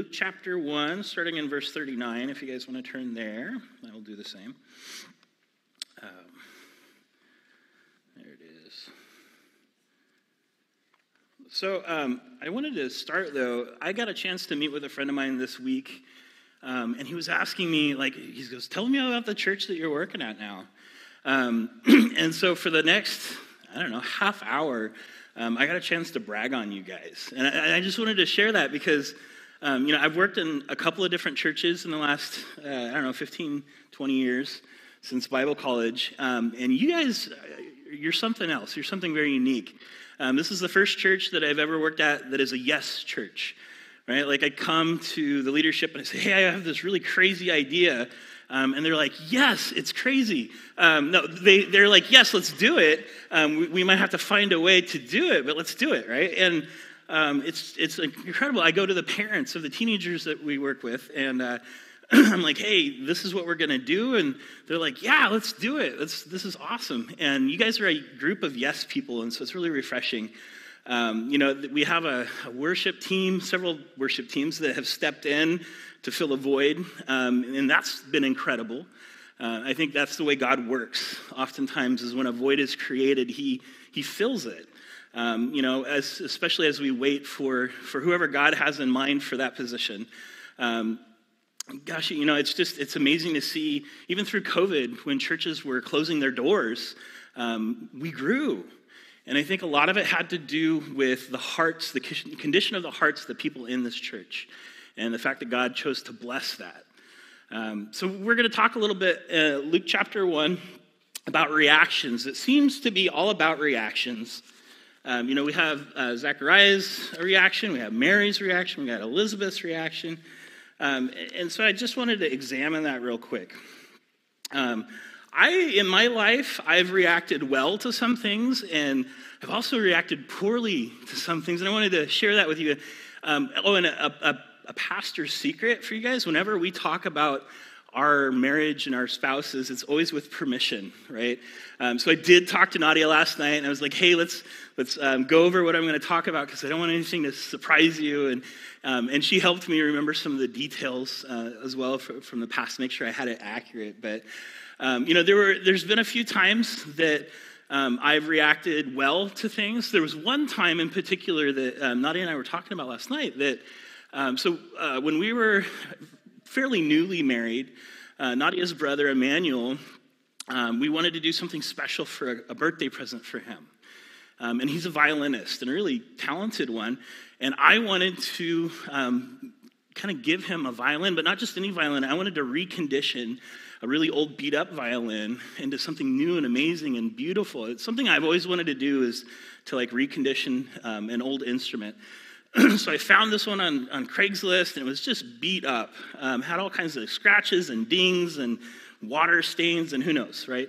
Luke chapter 1, starting in verse 39. If you guys want to turn there, I will do the same. Um, there it is. So um, I wanted to start, though. I got a chance to meet with a friend of mine this week, um, and he was asking me, like, he goes, Tell me about the church that you're working at now. Um, and so for the next, I don't know, half hour, um, I got a chance to brag on you guys. And I, I just wanted to share that because, um, you know, I've worked in a couple of different churches in the last, uh, I don't know, 15, 20 years since Bible college. Um, and you guys, uh, you're something else. You're something very unique. Um, this is the first church that I've ever worked at that is a yes church, right? Like I come to the leadership and I say, hey, I have this really crazy idea. Um, and they're like, yes, it's crazy. Um, no, they, they're like, yes, let's do it. Um, we, we, might have to find a way to do it, but let's do it, right? And um, it's, it's incredible. I go to the parents of the teenagers that we work with, and uh, I'm like, hey, this is what we're going to do. And they're like, yeah, let's do it. Let's, this is awesome. And you guys are a group of yes people, and so it's really refreshing. Um, you know, we have a, a, worship team, several worship teams that have stepped in to fill a void, um, and that's been incredible. Uh, I think that's the way God works. Oftentimes, is when a void is created, He He fills it. Um, you know, as, especially as we wait for for whoever God has in mind for that position. Um, gosh, you know, it's just it's amazing to see even through COVID when churches were closing their doors, um, we grew. And I think a lot of it had to do with the hearts, the condition of the hearts of the people in this church and the fact that God chose to bless that. Um, so we're going to talk a little bit, uh, Luke chapter 1, about reactions. It seems to be all about reactions. Um, you know, we have uh, Zachariah's reaction, we have Mary's reaction, we got Elizabeth's reaction. Um, and so I just wanted to examine that real quick. Um, I, in my life, I've reacted well to some things, and I've also reacted poorly to some things, and I wanted to share that with you. Um, oh, and a, a, a pastor's secret for you guys whenever we talk about our marriage and our spouses, it's always with permission, right? Um, so I did talk to Nadia last night, and I was like, "Hey, let's let's um, go over what I'm going to talk about because I don't want anything to surprise you." And um, and she helped me remember some of the details uh, as well for, from the past, make sure I had it accurate. But um, you know, there were there's been a few times that. Um, I've reacted well to things. There was one time in particular that um, Nadia and I were talking about last night that um, so uh, when we were fairly newly married, uh, Nadia's brother Emmanuel, um, we wanted to do something special for a, a birthday present for him. Um, and he's a violinist and a really talented one. And I wanted to um, kind of give him a violin, but not just any violin. I wanted to recondition a really old beat up violin into something new and amazing and beautiful. It's something I've always wanted to do is to like recondition um, an old instrument. so I found this one on, on Craigslist, and it was just beat up. Um, had all kinds of scratches and dings and water stains and who knows, right?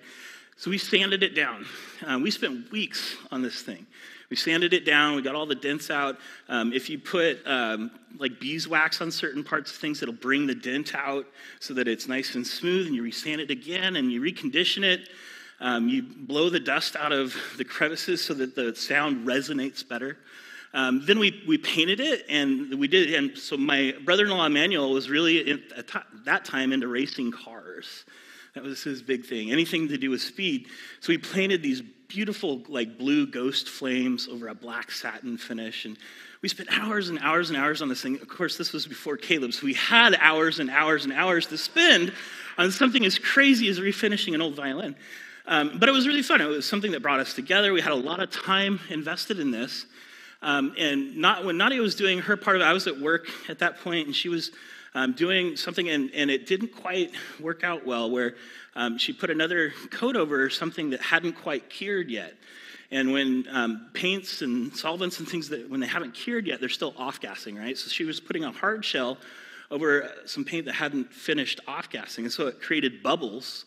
So we sanded it down. Um, we spent weeks on this thing. We sanded it down. We got all the dents out. Um, if you put um, like beeswax on certain parts of things, it'll bring the dent out so that it's nice and smooth. And you resand it again, and you recondition it. Um, you blow the dust out of the crevices so that the sound resonates better. Um, then we, we painted it, and we did. And so my brother-in-law Emmanuel was really at that time into racing cars. That was his big thing. Anything to do with speed. So he painted these beautiful, like blue ghost flames over a black satin finish, and we spent hours and hours and hours on this thing. Of course, this was before Caleb, so we had hours and hours and hours to spend on something as crazy as refinishing an old violin. Um, but it was really fun. It was something that brought us together. We had a lot of time invested in this. Um, and not, when Nadia was doing her part of it, I was at work at that point, and she was um, doing something, and, and it didn't quite work out well, where um, she put another coat over something that hadn't quite cured yet. And when um, paints and solvents and things that, when they haven't cured yet, they're still off gassing, right? So she was putting a hard shell over some paint that hadn't finished off gassing. And so it created bubbles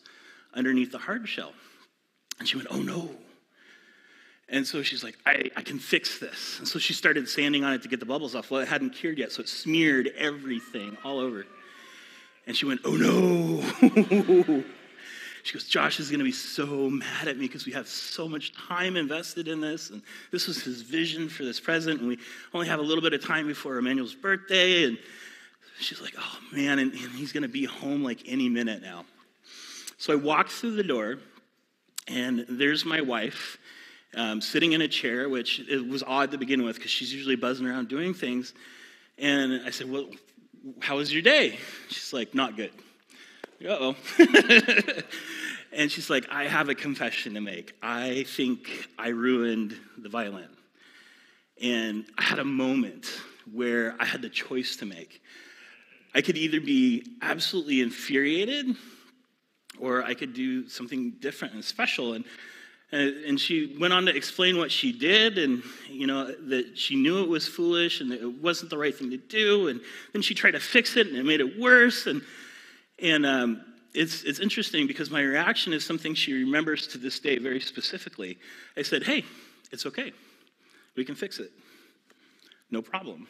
underneath the hard shell. And she went, oh no. And so she's like, I, I can fix this. And so she started sanding on it to get the bubbles off. Well, it hadn't cured yet, so it smeared everything all over. And she went, Oh no. she goes, Josh is going to be so mad at me because we have so much time invested in this. And this was his vision for this present. And we only have a little bit of time before Emmanuel's birthday. And she's like, oh man, and, and he's going to be home like any minute now. So I walked through the door, and there's my wife um, sitting in a chair, which it was odd to begin with because she's usually buzzing around doing things. And I said, Well, how was your day? She's like, Not good. Uh oh. and she's like, I have a confession to make. I think I ruined the violin. And I had a moment where I had the choice to make. I could either be absolutely infuriated or I could do something different and special. And, and she went on to explain what she did and, you know, that she knew it was foolish and it wasn't the right thing to do. And then she tried to fix it and it made it worse. And, and um, it's, it's interesting because my reaction is something she remembers to this day very specifically. I said, hey, it's okay. We can fix it. No problem.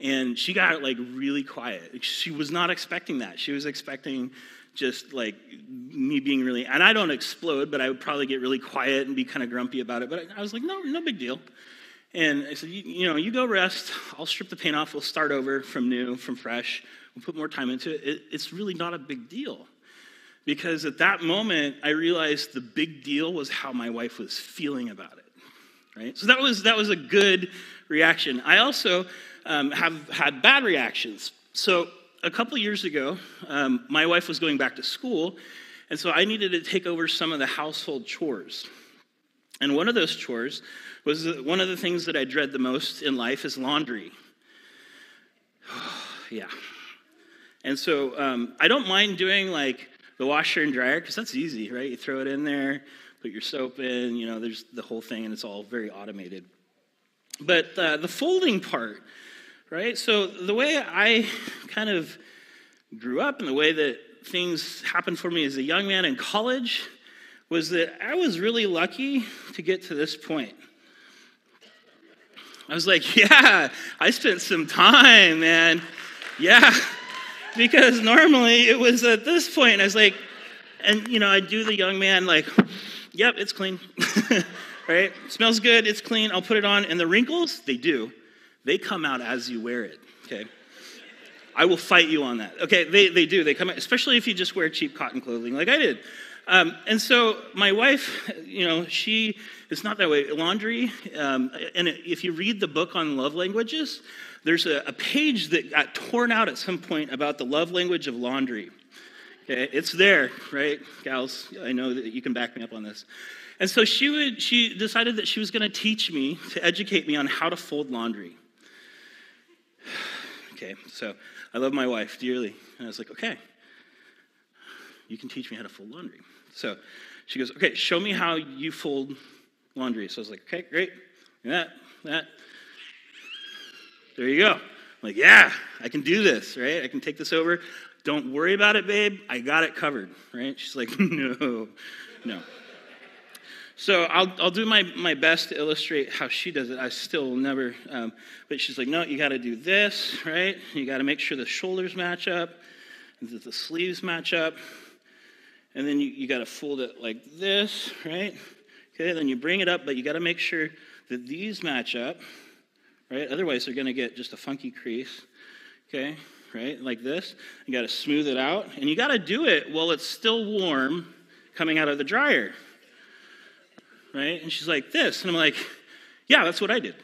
And she got like really quiet. She was not expecting that. She was expecting just like me being really, and I don't explode, but I would probably get really quiet and be kind of grumpy about it. But I was like, no, no big deal. And I said, you, you know, you go rest. I'll strip the paint off. We'll start over from new, from fresh. We'll put more time into it. it it's really not a big deal. Because at that moment, I realized the big deal was how my wife was feeling about it. Right? So that was, that was a good reaction. I also um, have had bad reactions. So a couple years ago, um, my wife was going back to school, and so I needed to take over some of the household chores. And one of those chores was one of the things that I dread the most in life is laundry. yeah. And so um, I don't mind doing like the washer and dryer because that's easy, right? You throw it in there, put your soap in, you know, there's the whole thing, and it's all very automated. But uh, the folding part, right? So the way I kind of grew up and the way that things happened for me as a young man in college was that I was really lucky to get to this point. I was like, yeah, I spent some time, man. Yeah. Because normally it was at this point, I was like, and you know, I do the young man, like, yep, it's clean. right? Smells good, it's clean, I'll put it on. And the wrinkles, they do. They come out as you wear it, okay? I will fight you on that. Okay, they, they do. They come out, especially if you just wear cheap cotton clothing like I did. Um, and so my wife, you know, she is not that way. Laundry, um, and if you read the book on love languages, there's a, a, page that got torn out at some point about the love language of laundry. Okay, it's there, right, gals? I know that you can back me up on this. And so she would, she decided that she was going to teach me to educate me on how to fold laundry. Okay, so I love my wife dearly, and I was like, okay, you can teach me how to fold laundry. So she goes, okay, show me how you fold laundry. So I was like, okay, great. That, that. There you go. I'm like, yeah, I can do this, right? I can take this over. Don't worry about it, babe. I got it covered, right? She's like, no, no. So I'll, I'll do my, my best to illustrate how she does it. I still never, um, but she's like, no, you got to do this, right? You got to make sure the shoulders match up, that the sleeves match up, and then you, you got to fold it like this, right? Okay, then you bring it up, but you got to make sure that these match up, right? Otherwise, they're going to get just a funky crease, okay? Right, like this. You got to smooth it out, and you got to do it while it's still warm coming out of the dryer, right? And she's like, this. And I'm like, yeah, that's what I did.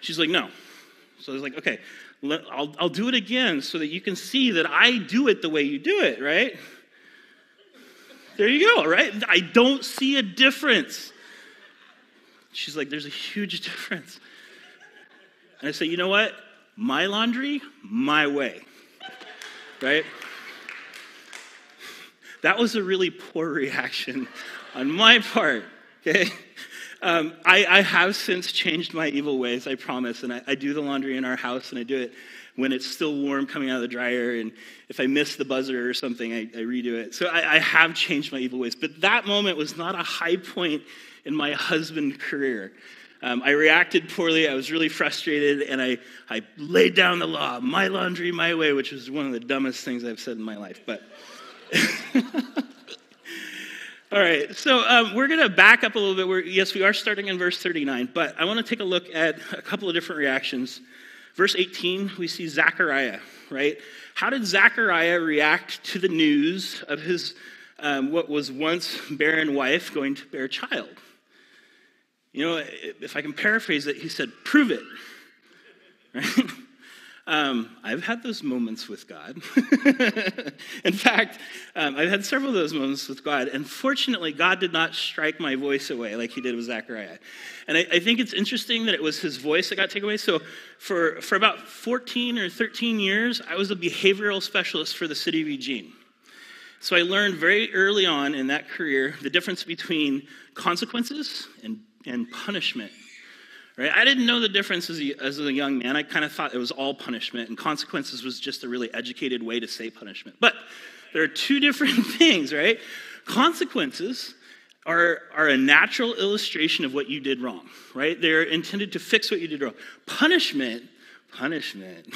She's like, no. So I was like, okay, I'll, I'll do it again so that you can see that I do it the way you do it, right? There you go, right? I don't see a difference. She's like, there's a huge difference. And I say, you know what? My laundry, my way, right? That was a really poor reaction on my part, okay? Um, I, I, have since changed my evil ways, I promise. And I, I, do the laundry in our house, and I do it when it's still warm coming out of the dryer. And if I miss the buzzer or something, I, I redo it. So I, have changed my evil ways. But that moment was not a high point in my husband career. Um, I reacted poorly. I was really frustrated, and I, I laid down the law, my laundry, my way, which was one of the dumbest things I've said in my life. But. All right, so um, we're going to back up a little bit. We're, yes, we are starting in verse 39, but I want to take a look at a couple of different reactions Verse 18, we see Zechariah, right? How did Zechariah react to the news of his, um, what was once barren wife going to bear a child? You know, if I can paraphrase it, he said, prove it, right? Um, I've had those moments with God. In fact, um, I've had several of those moments with God, and fortunately, God did not strike my voice away like he did with Zechariah. And I, I think it's interesting that it was his voice that got taken away. So, for, for about 14 or 13 years, I was a behavioral specialist for the city of Eugene. So, I learned very early on in that career the difference between consequences and, and punishment. Right? I didn't know the difference as a, as a young man. I kind of thought it was all punishment, and consequences was just a really educated way to say punishment. But there are two different things, right? Consequences are, are a natural illustration of what you did wrong, right? They're intended to fix what you did wrong. Punishment, punishment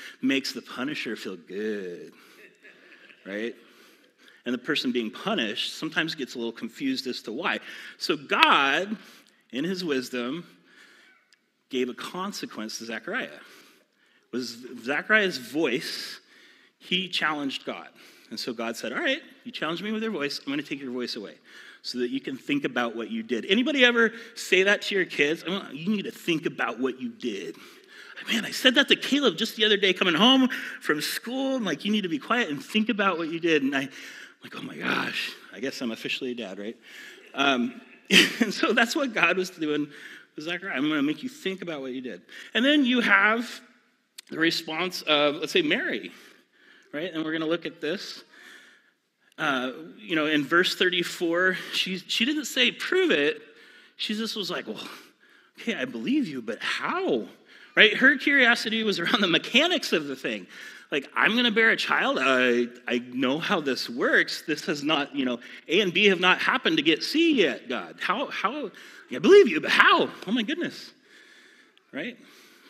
makes the punisher feel good, right? And the person being punished sometimes gets a little confused as to why. So God, in his wisdom, gave a consequence to Zechariah. Was Zechariah's voice, he challenged God. And so God said, All right, you challenged me with your voice, I'm going to take your voice away so that you can think about what you did. Anybody ever say that to your kids? You need to think about what you did. Man, I said that to Caleb just the other day coming home from school. I'm like, you need to be quiet and think about what you did. And I, am like, oh my gosh, I guess I'm officially a dad, right? Um, and so that's what God was doing Zechariah. I'm going to make you think about what you did. And then you have the response of, let's say, Mary, right? And we're going to look at this. Uh, you know, in verse 34, she, she didn't say, prove it. She just was like, well, okay, I believe you, but how? Right? Her curiosity was around the mechanics of the thing. Like, I'm going to bear a child. I, I know how this works. This has not, you know, A and B have not happened to get C yet, God. How, how, I believe you, but how? Oh my goodness. Right?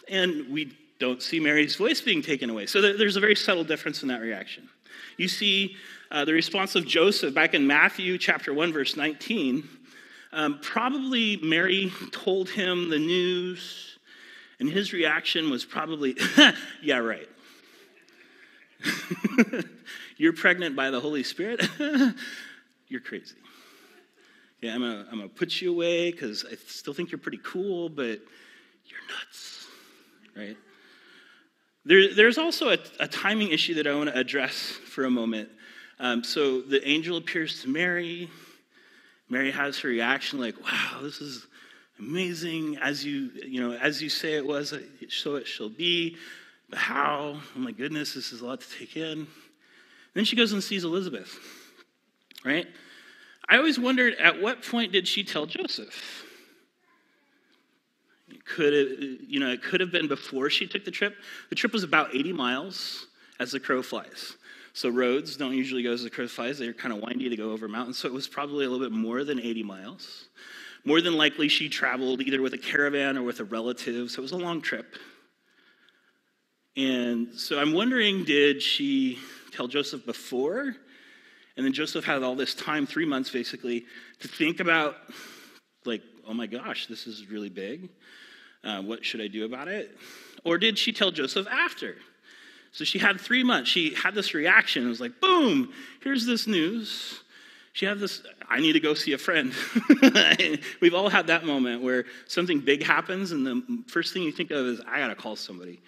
And we don't see Mary's voice being taken away. So there's a very subtle difference in that reaction. You see uh, the response of Joseph back in Matthew chapter 1, verse 19. Um, probably Mary told him the news, and his reaction was probably, yeah, right. You're pregnant by the Holy Spirit? You're crazy. Yeah, I'm gonna, I'm gonna put you away because I still think you're pretty cool, but you're nuts, right? There, there's also a, a, timing issue that I want to address for a moment. Um, so the angel appears to Mary. Mary has her reaction like, "Wow, this is amazing. As you, you know, as you say it was, so it shall be." How? Oh my goodness, this is a lot to take in. Then she goes and sees Elizabeth, right? I always wondered at what point did she tell Joseph? Could it, you know, it could have been before she took the trip. The trip was about 80 miles as the crow flies. So roads don't usually go as the crow flies. They're kind of windy to go over mountains. So it was probably a little bit more than 80 miles. More than likely, she traveled either with a caravan or with a relative. So it was a long trip. And so I'm wondering, did she tell Joseph before and then Joseph had all this time, three months basically, to think about, like, oh my gosh, this is really big. Uh, what should I do about it? Or did she tell Joseph after? So she had three months. She had this reaction. It was like, boom, here's this news. She had this, I need to go see a friend. We've all had that moment where something big happens, and the first thing you think of is, I got to call somebody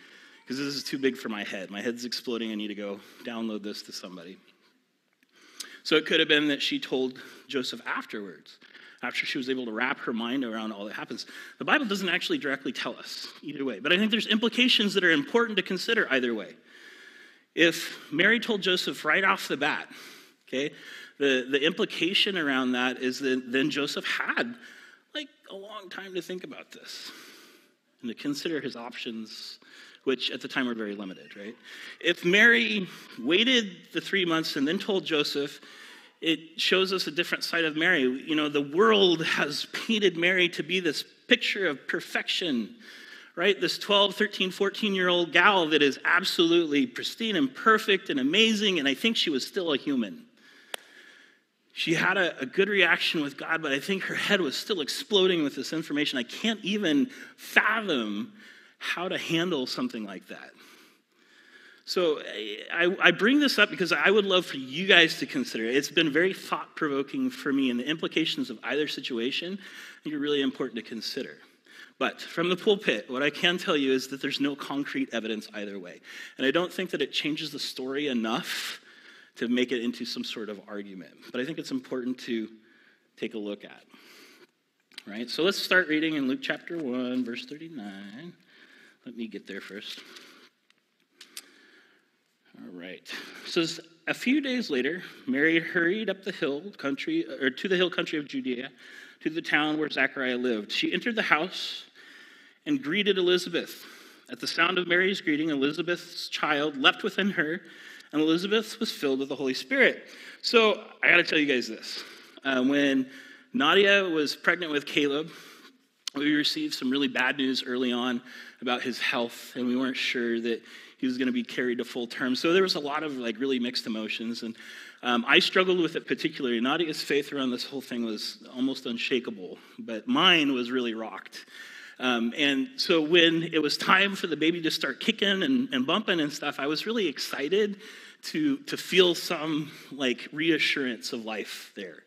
because this is too big for my head. My head's exploding. I need to go download this to somebody. So it could have been that she told Joseph afterwards, after she was able to wrap her mind around all that happens. The Bible doesn't actually directly tell us either way, but I think there's implications that are important to consider either way. If Mary told Joseph right off the bat, okay, the, the implication around that is that then Joseph had like a long time to think about this and to consider his options which at the time were very limited, right? If Mary waited the three months and then told Joseph, it shows us a different side of Mary. You know, the world has painted Mary to be this picture of perfection, right? This 12, 13, 14 year old gal that is absolutely pristine and perfect and amazing, and I think she was still a human. She had a, a, good reaction with God, but I think her head was still exploding with this information. I can't even fathom how to handle something like that. So I, I, bring this up because I would love for you guys to consider it. It's been very thought provoking for me, and the implications of either situation I think are really important to consider. But from the pulpit, what I can tell you is that there's no concrete evidence either way. And I don't think that it changes the story enough to make it into some sort of argument. But I think it's important to take a look at. Right? So let's start reading in Luke chapter 1, verse 39. Let me get there first. All right. Says a few days later, Mary hurried up the hill country or to the hill country of Judea, to the town where Zachariah lived. She entered the house and greeted Elizabeth. At the sound of Mary's greeting, Elizabeth's child leapt within her, and Elizabeth was filled with the Holy Spirit. So I got to tell you guys this: uh, when Nadia was pregnant with Caleb, we received some really bad news early on about his health, and we weren't sure that he was going to be carried to full term. So there was a lot of like really mixed emotions, and um, I struggled with it particularly. Nadia's faith around this whole thing was almost unshakable, but mine was really rocked. Um, and so when it was time for the baby to start kicking and, and bumping and stuff, I was really excited to, to feel some like reassurance of life there.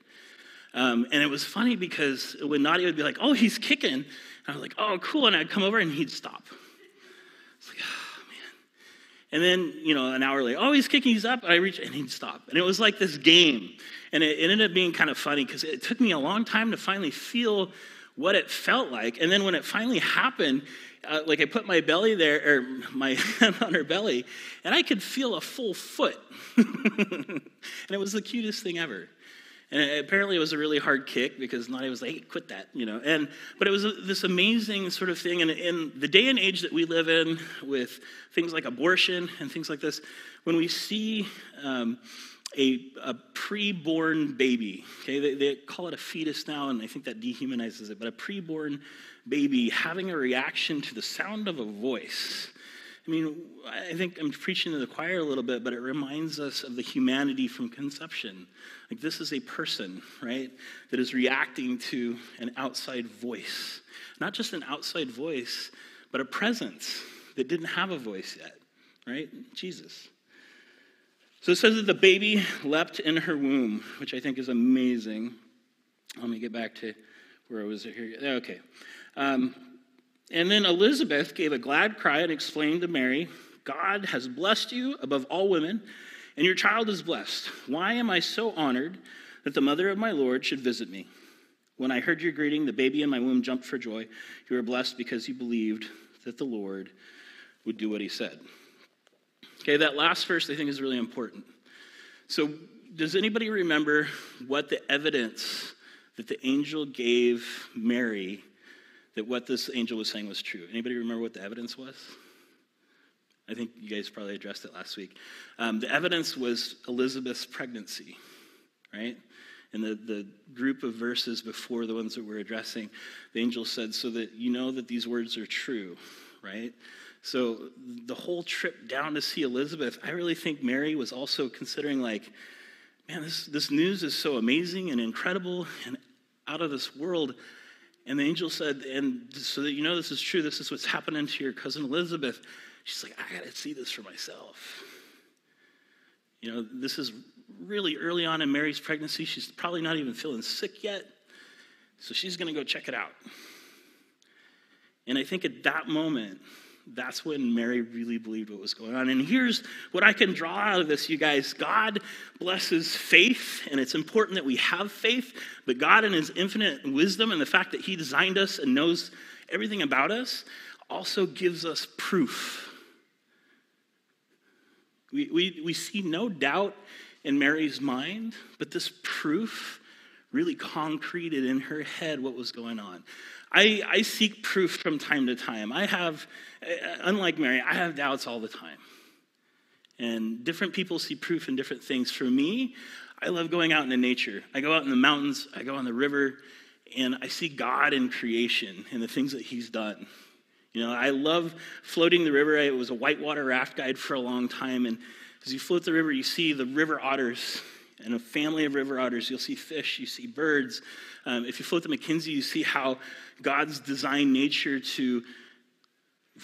Um, and it was funny because when Nadia would be like, oh, he's kicking, I was like, oh, cool. And I'd come over and he'd stop. It's like, oh, and then, you know, an hour later, oh, he's kicking, he's up. And I reach, and he'd stop. And it was like this game. And it, it ended up being kind of funny because it took me a long time to finally feel what it felt like. And then when it finally happened, uh, like I put my belly there, or my hand on her belly, and I could feel a full foot. and it was the cutest thing ever. And apparently it was a really hard kick because Nadia was like, hey, quit that, you know. And, but it was a, this amazing sort of thing. And in the day and age that we live in with things like abortion and things like this, when we see um, a, a pre-born baby, okay, they, they call it a fetus now, and I think that dehumanizes it, but a pre-born baby having a reaction to the sound of a voice, I mean, I think I'm preaching to the choir a little bit, but it reminds us of the humanity from conception. Like, this is a person, right, that is reacting to an outside voice. Not just an outside voice, but a presence that didn't have a voice yet, right? Jesus. So it says that the baby leapt in her womb, which I think is amazing. Let me get back to where I was here. Okay. Um, and then Elizabeth gave a glad cry and explained to Mary, God has blessed you above all women, and your child is blessed. Why am I so honored that the mother of my Lord should visit me? When I heard your greeting, the baby in my womb jumped for joy. You are blessed because you believed that the Lord would do what he said. Okay, that last verse I think is really important. So, does anybody remember what the evidence that the angel gave Mary that what this angel was saying was true. Anybody remember what the evidence was? I think you guys probably addressed it last week. Um, the evidence was Elizabeth's pregnancy, right? In the, the group of verses before the ones that we're addressing, the angel said, so that you know that these words are true, right? So the whole trip down to see Elizabeth, I really think Mary was also considering, like, man, this, this news is so amazing and incredible and out of this world. And the angel said, and so that you know this is true, this is what's happening to your cousin Elizabeth. She's like, I got to see this for myself. You know, this is really early on in Mary's pregnancy. She's probably not even feeling sick yet. So she's going to go check it out. And I think at that moment, that's when Mary really believed what was going on. And here's what I can draw out of this, you guys God blesses faith, and it's important that we have faith, but God, in His infinite wisdom and the fact that He designed us and knows everything about us, also gives us proof. We, we, we see no doubt in Mary's mind, but this proof really concreted in her head what was going on. I, I seek proof from time to time. I have, uh, unlike Mary, I have doubts all the time. And different people see proof in different things. For me, I love going out into nature. I go out in the mountains, I go on the river, and I see God in creation and the things that He's done. You know, I love floating the river. I was a whitewater raft guide for a long time, and as you float the river, you see the river otters and a family of river otters. You'll see fish, you see birds. Um, if you float the McKenzie, you see how God's designed nature to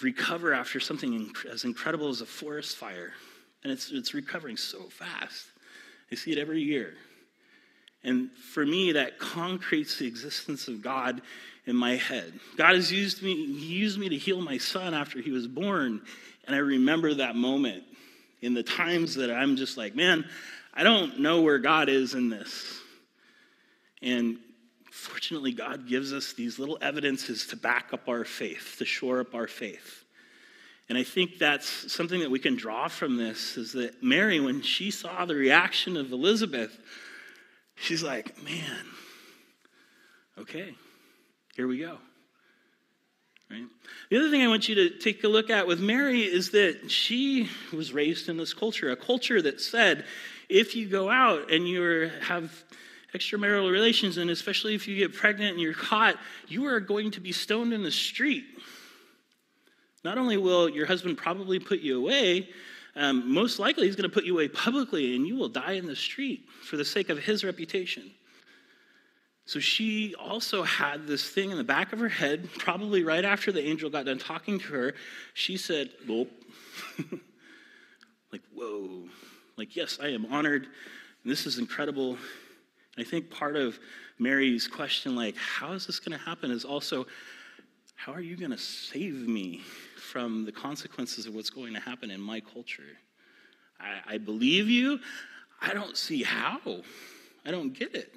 recover after something as incredible as a forest fire. And it's, it's recovering so fast. I see it every year. And for me, that concretes the existence of God in my head. God has used me, He used me to heal my son after he was born. And I remember that moment in the times that I'm just like, man, I don't know where God is in this. And fortunately, God gives us these little evidences to back up our faith, to shore up our faith. And I think that's something that we can draw from this is that Mary, when she saw the reaction of Elizabeth, she's like, man, okay, here we go. Right? The other thing I want you to take a look at with Mary is that she was raised in this culture, a culture that said, if you go out and you have extramarital relations, and especially if you get pregnant and you're caught, you are going to be stoned in the street. Not only will your husband probably put you away, um, most likely he's going to put you away publicly and you will die in the street for the sake of his reputation. So she also had this thing in the back of her head, probably right after the angel got done talking to her. She said, Gulp. like, whoa. Like, yes, I am honored. This is incredible. I think part of Mary's question, like, how is this going to happen, is also, how are you going to save me from the consequences of what's going to happen in my culture? I, I believe you. I don't see how. I don't get it.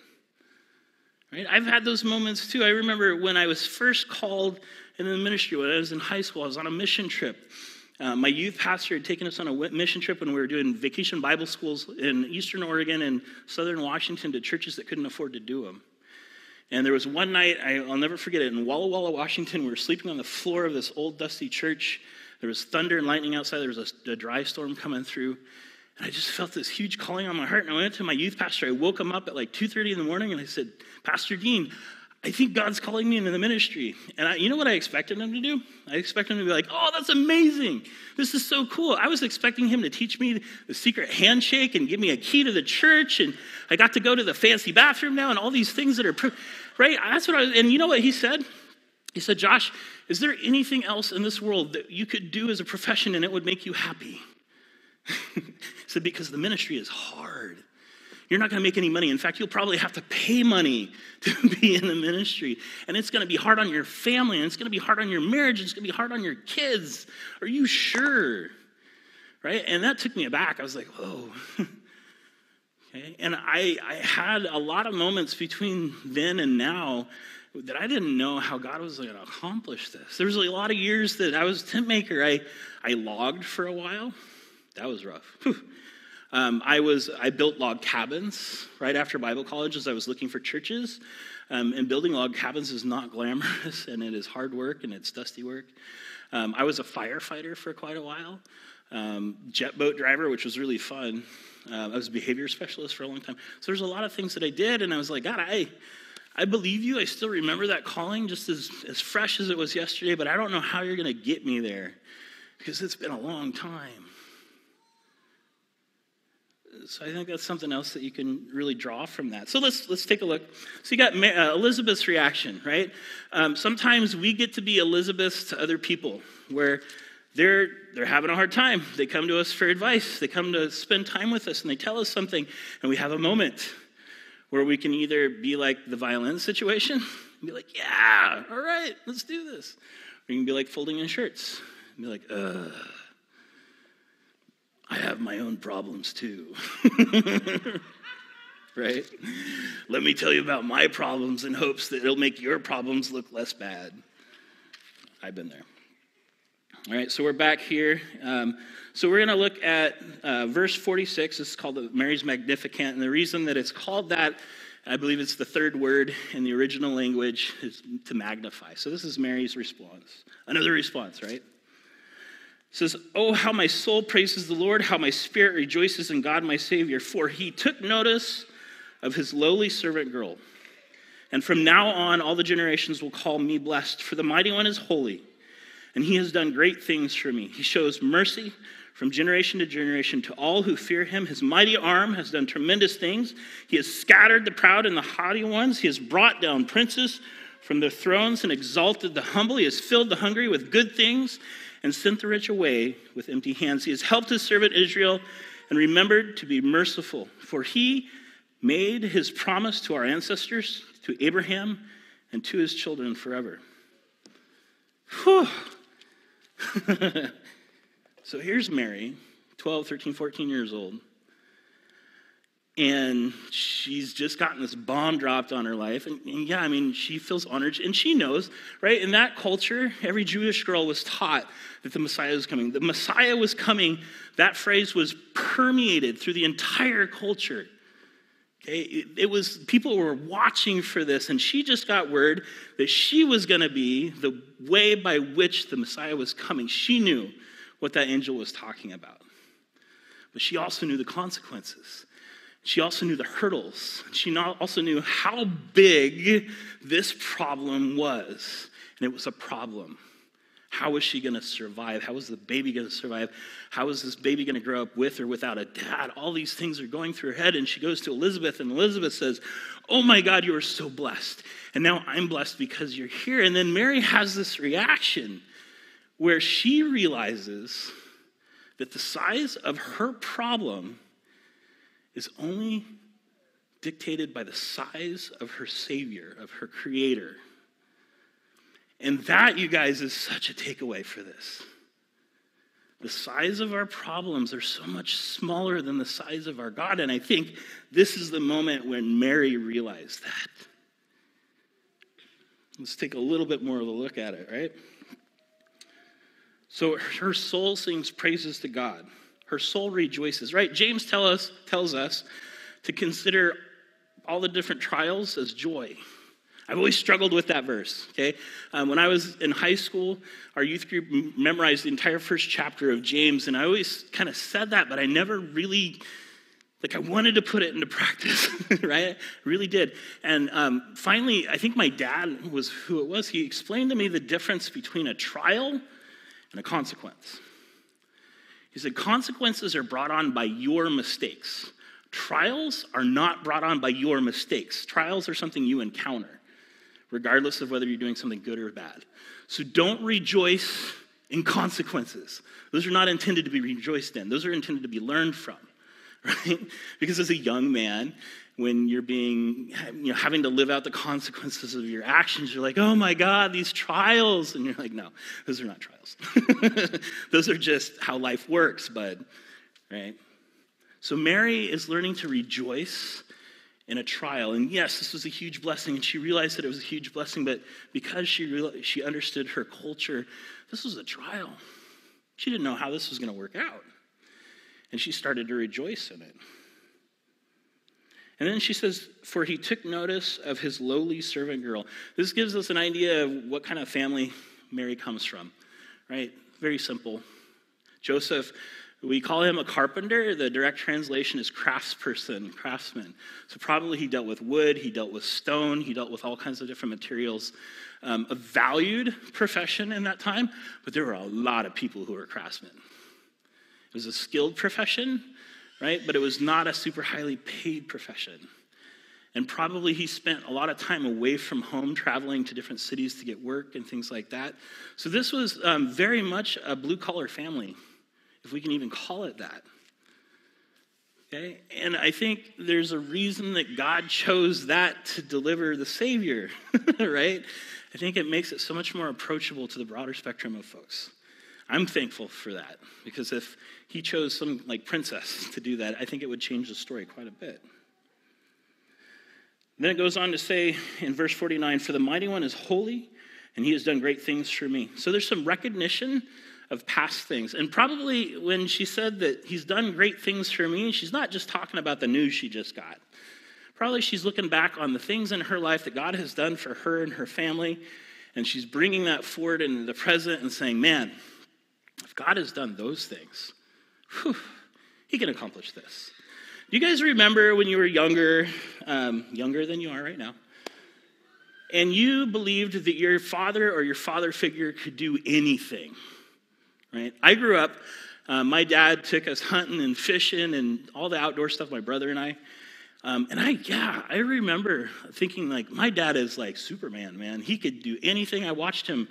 Right? I've had those moments too. I remember when I was first called in the ministry, when I was in high school, I was on a mission trip. Uh, my youth pastor had taken us on a mission trip when we were doing vacation Bible schools in Eastern Oregon and Southern Washington to churches that couldn't afford to do them. And there was one night, I, will never forget it, in Walla Walla, Washington, we were sleeping on the floor of this old dusty church. There was thunder and lightning outside, there was a, a dry storm coming through. And I just felt this huge calling on my heart. And I went to my youth pastor. I woke him up at like 2.30 in the morning and I said, Pastor Dean, I think God's calling me into the ministry. And I, you know what I expected him to do? I expected him to be like, oh, that's amazing. This is so cool. I was expecting him to teach me the secret handshake and give me a key to the church. And I got to go to the fancy bathroom now and all these things that are, right? That's what I was, and you know what he said? He said, Josh, is there anything else in this world that you could do as a profession and it would make you happy? he said, because the ministry is hard. You're not going to make any money. In fact, you'll probably have to pay money to be in the ministry. And it's going to be hard on your family, and it's going to be hard on your marriage, and it's going to be hard on your kids. Are you sure? Right? And that took me aback. I was like, whoa. okay. And I, I had a lot of moments between then and now that I didn't know how God was going to accomplish this. There was a lot of years that I was tent maker. I, I logged for a while. That was rough. Um, I was I built log cabins right after Bible college as I was looking for churches. Um, and building log cabins is not glamorous, and it is hard work and it's dusty work. Um, I was a firefighter for quite a while, um, jet boat driver, which was really fun. Uh, I was a behavior specialist for a long time. So there's a lot of things that I did, and I was like, God, I, I believe you. I still remember that calling just as, as fresh as it was yesterday, but I don't know how you're going to get me there because it's been a long time so I think that's something else that you can really draw from that. So let's let's take a look. So you got uh, Elizabeth's reaction, right? Um, sometimes we get to be Elizabeths to other people, where they're they're having a hard time. They come to us for advice. They come to spend time with us, and they tell us something, and we have a moment where we can either be like the violin situation, and be like, "Yeah, all right, let's do this," or you can be like folding in shirts, and be like, "Ugh." I have my own problems too. right? Let me tell you about my problems in hopes that it'll make your problems look less bad. I've been there. All right, so we're back here. Um, so we're going to look at uh, verse 46. It's called Mary's Magnificat. And the reason that it's called that, I believe it's the third word in the original language, is to magnify. So this is Mary's response. Another response, right? Says, Oh, how my soul praises the Lord, how my spirit rejoices in God my Savior, for he took notice of his lowly servant girl. And from now on, all the generations will call me blessed, for the mighty one is holy, and he has done great things for me. He shows mercy from generation to generation to all who fear him. His mighty arm has done tremendous things. He has scattered the proud and the haughty ones, he has brought down princes from their thrones and exalted the humble. He has filled the hungry with good things and sent the rich away with empty hands. He has helped his servant Israel and remembered to be merciful. For he made his promise to our ancestors, to Abraham, and to his children forever. Whew. so here's Mary, 12, 13, 14 years old and she's just gotten this bomb dropped on her life. And, and, yeah i mean she feels honored. And she knows right? In that culture every jewish girl was taught that the messiah was coming. The messiah was coming. That phrase was permeated through the entire culture. Okay? It, it was people were watching for this. And she just got word that she was going to be the way by which the messiah was coming. She knew what that angel was talking about. But she also knew the consequences she also knew the hurdles. She also knew how big this problem was. And it was a problem. How was she going to survive? How was the baby going to survive? How was this baby going to grow up with or without a dad? All these things are going through her head. And she goes to Elizabeth, and Elizabeth says, Oh my God, you are so blessed. And now I'm blessed because you're here. And then Mary has this reaction where she realizes that the size of her problem is only dictated by the size of her Savior, of her Creator. And that, you guys, is such a takeaway for this. The size of our problems are so much smaller than the size of our God. And I think this is the moment when Mary realized that. Let's take a little bit more of a look at it, right? So her soul sings praises to God her soul rejoices, right? James tell us, tells us to consider all the different trials as joy. I've always struggled with that verse, okay? Um, when I was in high school, our youth group memorized the entire first chapter of James, and I always kind of said that, but I never really, like, I wanted to put it into practice, right? Really did. And um, finally, I think my dad was who it was. He explained to me the difference between a trial and a consequence. He said, Consequences are brought on by your mistakes. Trials are not brought on by your mistakes. Trials are something you encounter, regardless of whether you're doing something good or bad. So don't rejoice in consequences. Those are not intended to be rejoiced in, those are intended to be learned from, right? Because as a young man, when you're being, you know, having to live out the consequences of your actions, you're like, oh my God, these trials. And you're like, no, those are not trials. those are just how life works, bud, right? So Mary is learning to rejoice in a trial. And yes, this was a huge blessing, and she realized that it was a huge blessing, but because she, realized, she understood her culture, this was a trial. She didn't know how this was going to work out. And she started to rejoice in it. And then she says, For he took notice of his lowly servant girl. This gives us an idea of what kind of family Mary comes from, right? Very simple. Joseph, we call him a carpenter. The direct translation is craftsperson, craftsman. So probably he dealt with wood, he dealt with stone, he dealt with all kinds of different materials. Um, a valued profession in that time, but there were a lot of people who were craftsmen. It was a skilled profession, right? But it was not a super highly paid profession. And probably he spent a lot of time away from home, traveling to different cities to get work and things like that. So this was um, very much a blue collar family, if we can even call it that. Okay? And I think there's a reason that God chose that to deliver the Savior, right? I think it makes it so much more approachable to the broader spectrum of folks. I'm thankful for that because if he chose some like princess to do that, I think it would change the story quite a bit. Then it goes on to say in verse 49 For the mighty one is holy, and he has done great things for me. So there's some recognition of past things. And probably when she said that he's done great things for me, she's not just talking about the news she just got. Probably she's looking back on the things in her life that God has done for her and her family, and she's bringing that forward into the present and saying, Man, if God has done those things, whew, he can accomplish this. Do you guys remember when you were younger, um, younger than you are right now, and you believed that your father or your father figure could do anything? Right? I grew up, uh, my dad took us hunting and fishing and all the outdoor stuff, my brother and I. Um, and I, yeah, I remember thinking like, my dad is like Superman, man. He could do anything. I watched him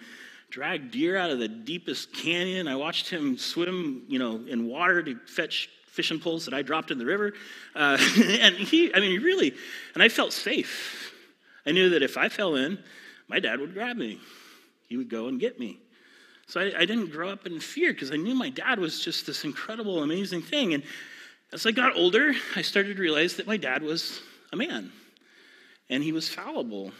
drag deer out of the deepest canyon. I watched him swim, you know, in water to fetch fishing poles that I dropped in the river. Uh, and he, I mean, really, and I felt safe. I knew that if I fell in, my dad would grab me. He would go and get me. So I, I didn't grow up in fear because I knew my dad was just this incredible, amazing thing. And as I got older, I started to realize that my dad was a man and he was fallible.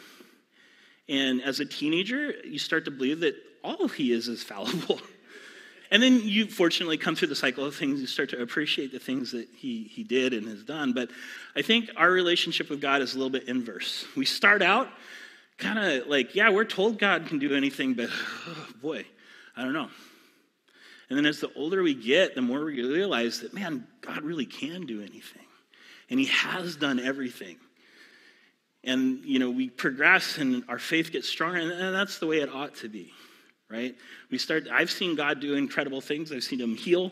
And as a teenager, you start to believe that all he is is fallible. And then you fortunately come through the cycle of things, you start to appreciate the things that he, he did and has done. But I think our relationship with God is a little bit inverse. We start out kind of like, yeah, we're told God can do anything, but oh, boy, I don't know. And then as the older we get, the more we realize that, man, God really can do anything. And he has done everything. And, you know, we progress and our faith gets stronger, and that's the way it ought to be right? We start, I've seen God do incredible things. I've seen him heal.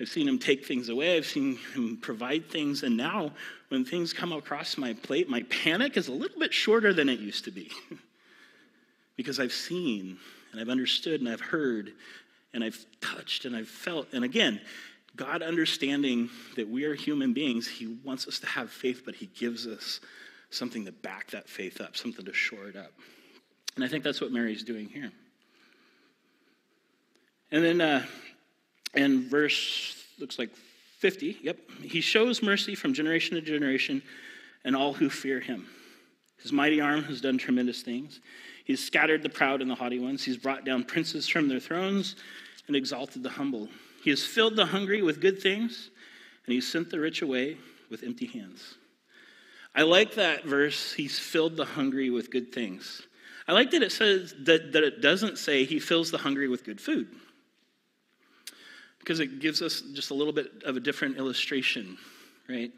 I've seen him take things away. I've seen him provide things. And now, when things come across my plate, my panic is a little bit shorter than it used to be. because I've seen and I've understood and I've heard and I've touched and I've felt. And again, God understanding that we are human beings, He wants us to have faith, but He gives us something to back that faith up, something to shore it up. And I think that's what Mary's doing here. And then uh, in verse, looks like 50, yep, he shows mercy from generation to generation and all who fear him. His mighty arm has done tremendous things. He's scattered the proud and the haughty ones. He's brought down princes from their thrones and exalted the humble. He has filled the hungry with good things, and he's sent the rich away with empty hands. I like that verse. He's filled the hungry with good things. I like that it says that, that it doesn't say he fills the hungry with good food because it gives us just a little bit of a different illustration, right?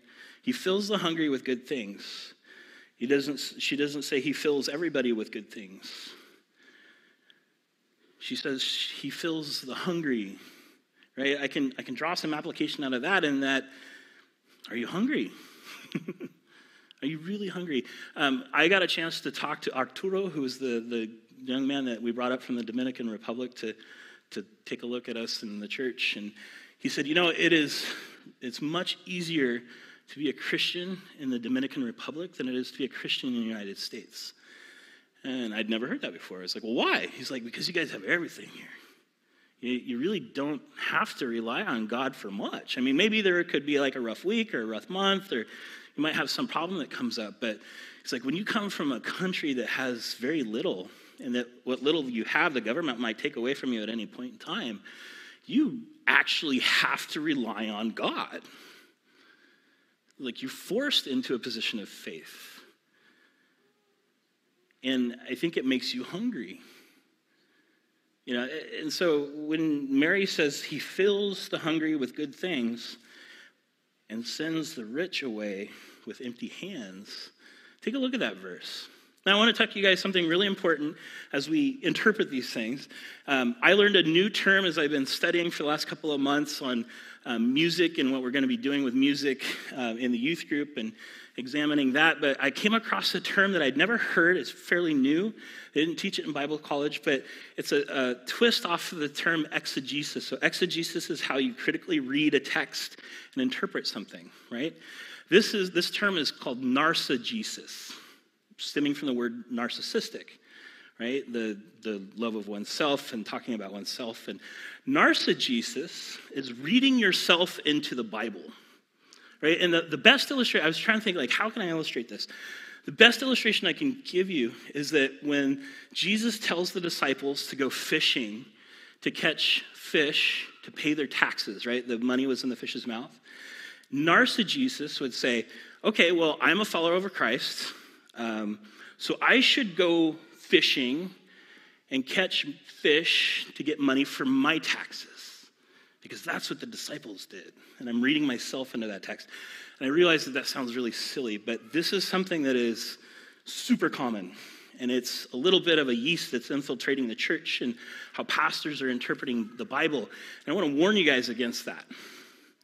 He fills the hungry with good things. He doesn't, she doesn't say he fills everybody with good things. She says he fills the hungry, right? I can, I can draw some application out of that in that, are you hungry? are you really hungry? Um, I got a chance to talk to Arturo, who is the, the young man that we brought up from the Dominican Republic to to take a look at us in the church. And he said, You know, it is, it's much easier to be a Christian in the Dominican Republic than it is to be a Christian in the United States. And I'd never heard that before. I was like, Well, why? He's like, Because you guys have everything here. You, you really don't have to rely on God for much. I mean, maybe there could be like a rough week or a rough month, or you might have some problem that comes up. But it's like when you come from a country that has very little, and that what little you have, the government might take away from you at any point in time, you actually have to rely on God. Like you're forced into a position of faith. And I think it makes you hungry. You know, and so when Mary says he fills the hungry with good things and sends the rich away with empty hands, take a look at that verse. Now, I want to talk to you guys something really important as we interpret these things. Um, I learned a new term as I've been studying for the last couple of months on um, music and what we're going to be doing with music uh, in the youth group and examining that. But I came across a term that I'd never heard. It's fairly new. They didn't teach it in Bible college, but it's a, a twist off of the term exegesis. So, exegesis is how you critically read a text and interpret something, right? This, is, this term is called narcigesis stemming from the word narcissistic, right? The, the love of oneself and talking about oneself. And narcigesis is reading yourself into the Bible, right? And the, the best illustration, I was trying to think, like, how can I illustrate this? The best illustration I can give you is that when Jesus tells the disciples to go fishing to catch fish to pay their taxes, right? The money was in the fish's mouth. Narcigesis would say, okay, well, I'm a follower of Christ. Um, so I should go fishing and catch fish to get money for my taxes because that's what the disciples did. And I'm reading myself into that text. And I realize that that sounds really silly, but this is something that is super common. And it's a little bit of a yeast that's infiltrating the church and how pastors are interpreting the Bible. And I want to warn you guys against that.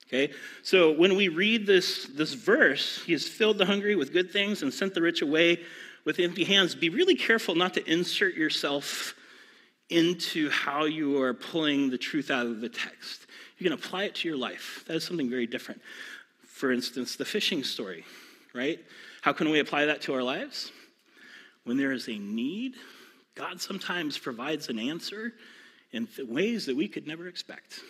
Okay? So when we read this, this verse, he has filled the hungry with good things and sent the rich away with empty hands. Be really careful not to insert yourself into how you are pulling the truth out of the text. You can apply it to your life. That is something very different. For instance, the fishing story, right? How can we apply that to our lives? When there is a need, God sometimes provides an answer in ways that we could never expect.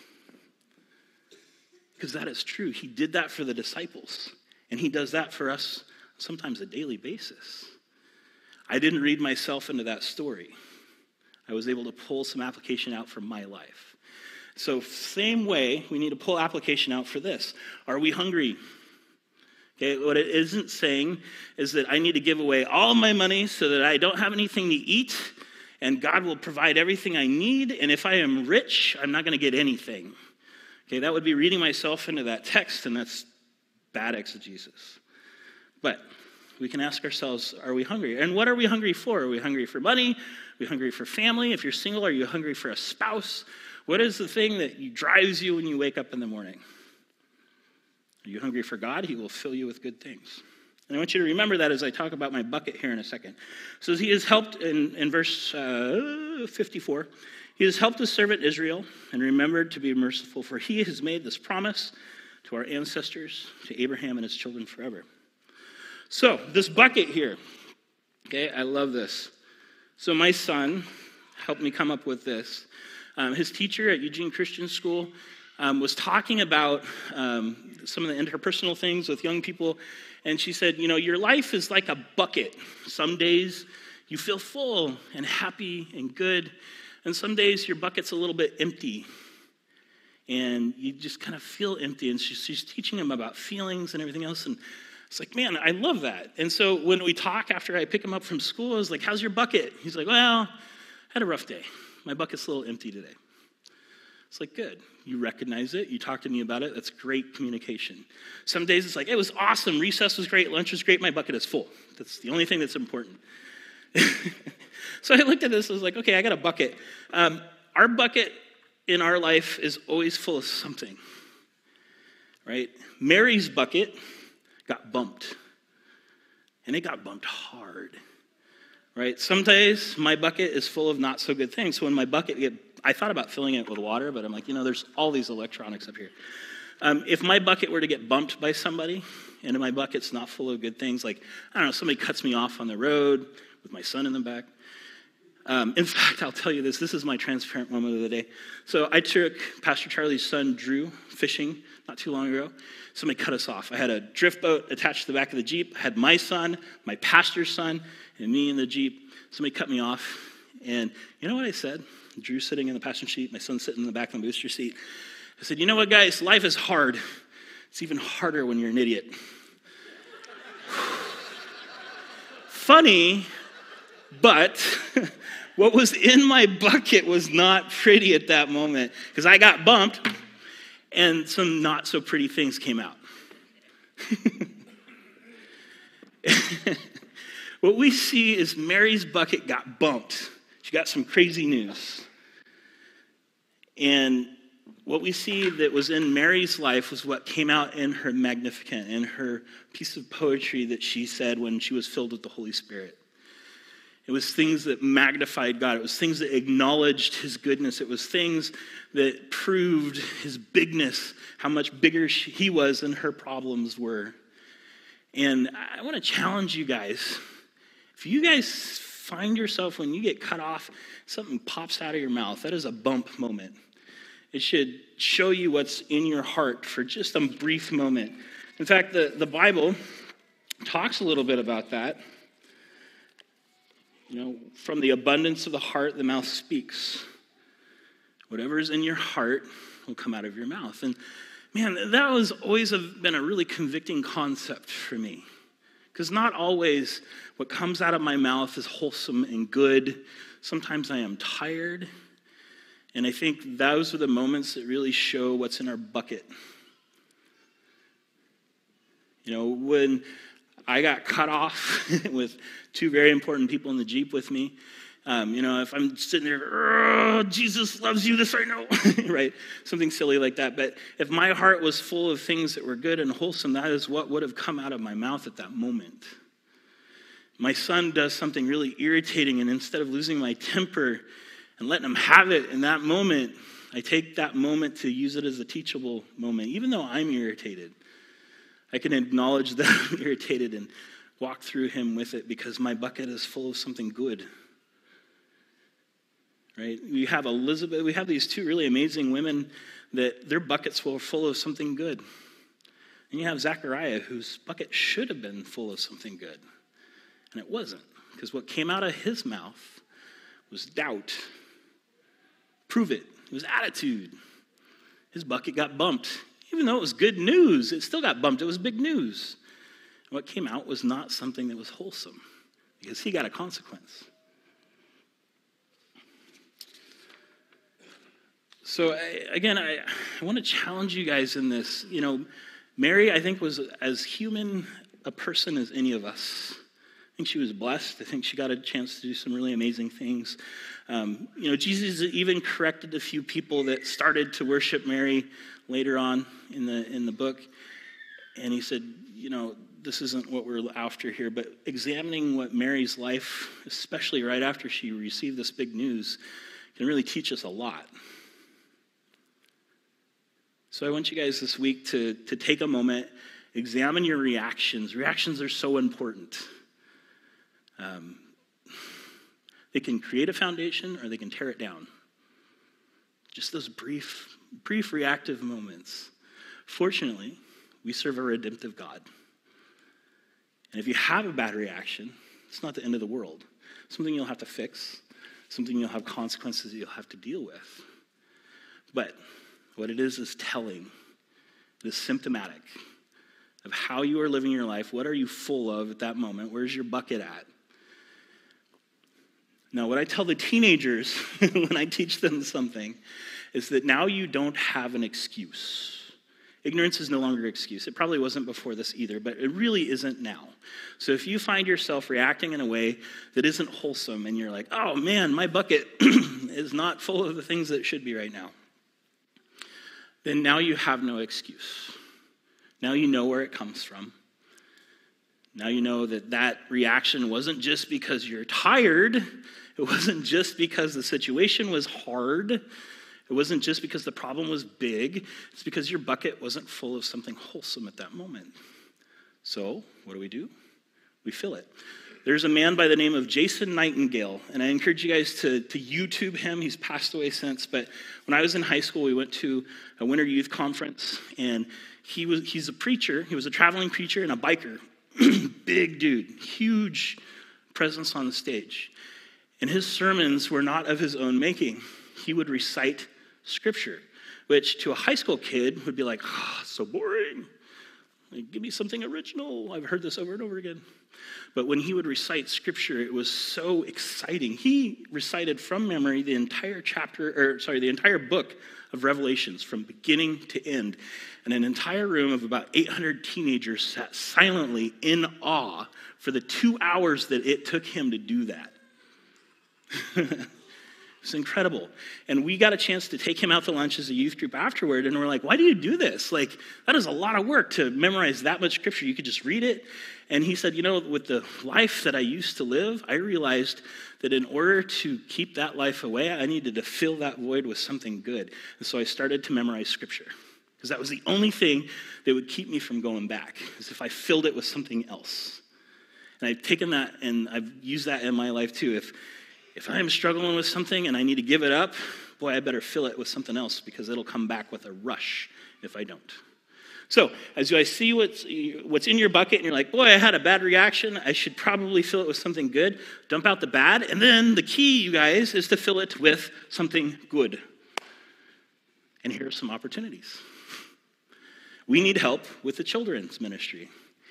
Because that is true. He did that for the disciples, and He does that for us sometimes a daily basis. I didn't read myself into that story. I was able to pull some application out from my life. So, same way, we need to pull application out for this. Are we hungry? Okay, what it isn't saying is that I need to give away all my money so that I don't have anything to eat and God will provide everything I need. And if I am rich, I'm not going to get anything. Okay, that would be reading myself into that text, and that's bad exegesis. But we can ask ourselves, are we hungry? And what are we hungry for? Are we hungry for money? Are we hungry for family? If you're single, are you hungry for a spouse? What is the thing that drives you when you wake up in the morning? Are you hungry for God? He will fill you with good things. And I want you to remember that as I talk about my bucket here in a second. So he has helped in, in verse uh, 54. He has helped his servant Israel and remembered to be merciful, for he has made this promise to our ancestors, to Abraham and his children forever. So, this bucket here, okay, I love this. So, my son helped me come up with this. Um, his teacher at Eugene Christian School um, was talking about um, some of the interpersonal things with young people, and she said, You know, your life is like a bucket. Some days you feel full and happy and good, and some days your bucket's a little bit empty. And you just kind of feel empty. And she's, she's teaching him about feelings and everything else. And it's like, man, I love that. And so when we talk after I pick him up from school, I was like, how's your bucket? He's like, well, I had a rough day. My bucket's a little empty today. It's like, good. You recognize it. You talk to me about it. That's great communication. Some days it's like, it was awesome. Recess was great. Lunch was great. My bucket is full. That's the only thing that's important. so I looked at this. I was like, okay, I got a bucket. Um, our bucket in our life is always full of something, right? Mary's bucket got bumped, and it got bumped hard, right? Some days my bucket is full of not so good things. So when my bucket get I thought about filling it with water, but I'm like, you know, there's all these electronics up here. Um, if my bucket were to get bumped by somebody, and my bucket's not full of good things, like, I don't know, somebody cuts me off on the road with my son in the back. Um, in fact, I'll tell you this this is my transparent moment of the day. So I took Pastor Charlie's son, Drew, fishing not too long ago. Somebody cut us off. I had a drift boat attached to the back of the Jeep, I had my son, my pastor's son, and me in the Jeep. Somebody cut me off. And you know what I said? Drew sitting in the passenger seat, my son sitting in the back of the booster seat. I said, You know what, guys? Life is hard. It's even harder when you're an idiot. Funny, but what was in my bucket was not pretty at that moment because I got bumped and some not so pretty things came out. what we see is Mary's bucket got bumped. She got some crazy news. And what we see that was in Mary's life was what came out in her Magnificat, in her piece of poetry that she said when she was filled with the Holy Spirit. It was things that magnified God. It was things that acknowledged his goodness. It was things that proved his bigness, how much bigger he was than her problems were. And I want to challenge you guys. If you guys find yourself when you get cut off, something pops out of your mouth, that is a bump moment. It should show you what's in your heart for just a brief moment. In fact, the, the Bible talks a little bit about that. You know, from the abundance of the heart, the mouth speaks. Whatever is in your heart will come out of your mouth. And man, that was always been a really convicting concept for me. Because not always what comes out of my mouth is wholesome and good. Sometimes I am tired. And I think those are the moments that really show what's in our bucket. You know, when I got cut off with two very important people in the Jeep with me, Um, you know, if I'm sitting there, Jesus loves you, this I know, right? Something silly like that. But if my heart was full of things that were good and wholesome, that is what would have come out of my mouth at that moment. My son does something really irritating, and instead of losing my temper and letting him have it in that moment, I take that moment to use it as a teachable moment, even though I'm irritated. I can acknowledge that I'm irritated and walk through him with it because my bucket is full of something good right? We have Elizabeth, we have these two really amazing women that their buckets were full of something good. And you have Zechariah, whose bucket should have been full of something good. And it wasn't, because what came out of his mouth was doubt. Prove it. It was attitude. His bucket got bumped. Even though it was good news, it still got bumped. It was big news. And what came out was not something that was wholesome, because he got a consequence. So, I, again, I, I want to challenge you guys in this. You know, Mary, I think, was as human a person as any of us. I think she was blessed. I think she got a chance to do some really amazing things. Um, you know, Jesus even corrected a few people that started to worship Mary later on in the in the book, and he said, you know, this isn't what we're after here. But examining what Mary's life, especially right after she received this big news, can really teach us a lot. So I want you guys this week to, to take a moment, examine your reactions. Reactions are so important. Um, they can create a foundation or they can tear it down. Just those brief, brief reactive moments. Fortunately, we serve a redemptive God. And if you have a bad reaction, it's not the end of the world. Something you'll have to fix, something you'll have consequences you'll have to deal with. But what it is is telling, it is symptomatic of how you are living your life. What are you full of at that moment? Where's your bucket at? Now, what I tell the teenagers when I teach them something is that now you don't have an excuse. Ignorance is no longer an excuse. It probably wasn't before this either, but it really isn't now. So if you find yourself reacting in a way that isn't wholesome and you're like, oh man, my bucket is not full of the things that should be right now, then now you have no excuse. Now you know where it comes from. Now you know that that reaction wasn't just because you're tired. It wasn't just because the situation was hard. It wasn't just because the problem was big. It's because your bucket wasn't full of something wholesome at that moment. So, what do we do? We fill it. There's a man by the name of Jason Nightingale, and I encourage you guys to, to YouTube him. He's passed away since, but when I was in high school, we went to a winter youth conference, and he was, he's a preacher. He was a traveling preacher and a biker. Big dude, huge presence on the stage. And his sermons were not of his own making. He would recite scripture, which to a high school kid would be like, oh, so boring. Like, give me something original. I've heard this over and over again. But when he would recite scripture, it was so exciting. He recited from memory the entire chapter, or sorry, the entire book of Revelations from beginning to end. And an entire room of about 800 teenagers sat silently in awe for the two hours that it took him to do that. It's incredible. And we got a chance to take him out to lunch as a youth group afterward, and we're like, why do you do this? Like, that is a lot of work to memorize that much scripture. You could just read it. And he said, you know, with the life that I used to live, I realized that in order to keep that life away, I needed to fill that void with something good. And so I started to memorize scripture. Because that was the only thing that would keep me from going back, is if I filled it with something else. And I've taken that and I've used that in my life too. If if I'm struggling with something and I need to give it up, boy, I better fill it with something else because it'll come back with a rush if I don't. So, as you I see what's, what's in your bucket and you're like, boy, I had a bad reaction, I should probably fill it with something good, dump out the bad. And then the key, you guys, is to fill it with something good. And here are some opportunities. We need help with the children's ministry.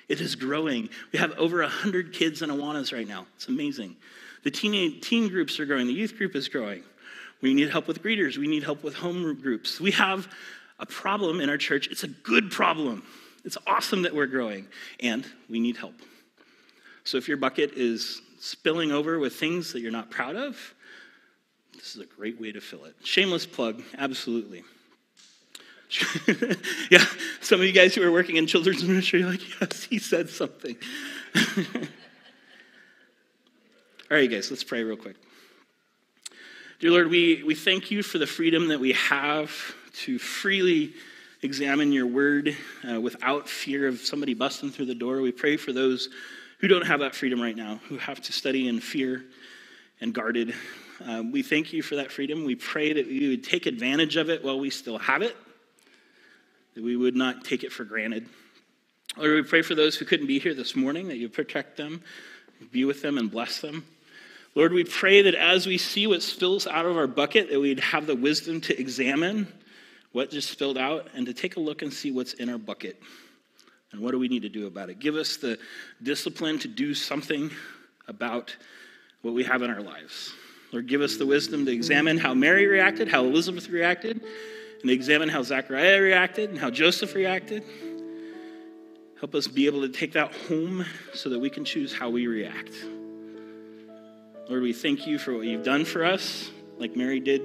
It is growing. We have over 100 kids in Awanas right now. It's amazing. The teen, teen groups are growing, the youth group is growing. We need help with greeters, we need help with home groups. We have a problem in our church. It's a good problem. It's awesome that we're growing, and we need help. So if your bucket is spilling over with things that you're not proud of, this is a great way to fill it. Shameless plug, absolutely. yeah, some of you guys who are working in children's ministry are like, yes, he said something. All right, guys, let's pray real quick. Dear Lord, we, we thank you for the freedom that we have to freely examine your word uh, without fear of somebody busting through the door. We pray for those who don't have that freedom right now, who have to study in fear and guarded. Uh, we thank you for that freedom. We pray that you would take advantage of it while we still have it, that we would not take it for granted. Lord, we pray for those who couldn't be here this morning, that you protect them, be with them, and bless them. Lord, we pray that as we see what spills out of our bucket, that we'd have the wisdom to examine what just spilled out and to take a look and see what's in our bucket and what do we need to do about it. Give us the discipline to do something about what we have in our lives. Lord, give us the wisdom to examine how Mary reacted, how Elizabeth reacted, and examine how Zachariah reacted and how Joseph reacted. Help us be able to take that home so that we can choose how we react. Lord, we thank you for what you've done for us, like Mary did.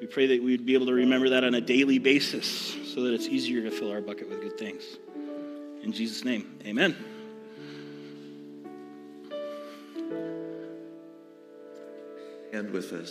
We pray that we would be able to remember that on a daily basis so that it's easier to fill our bucket with good things. In Jesus' name, amen. And with us.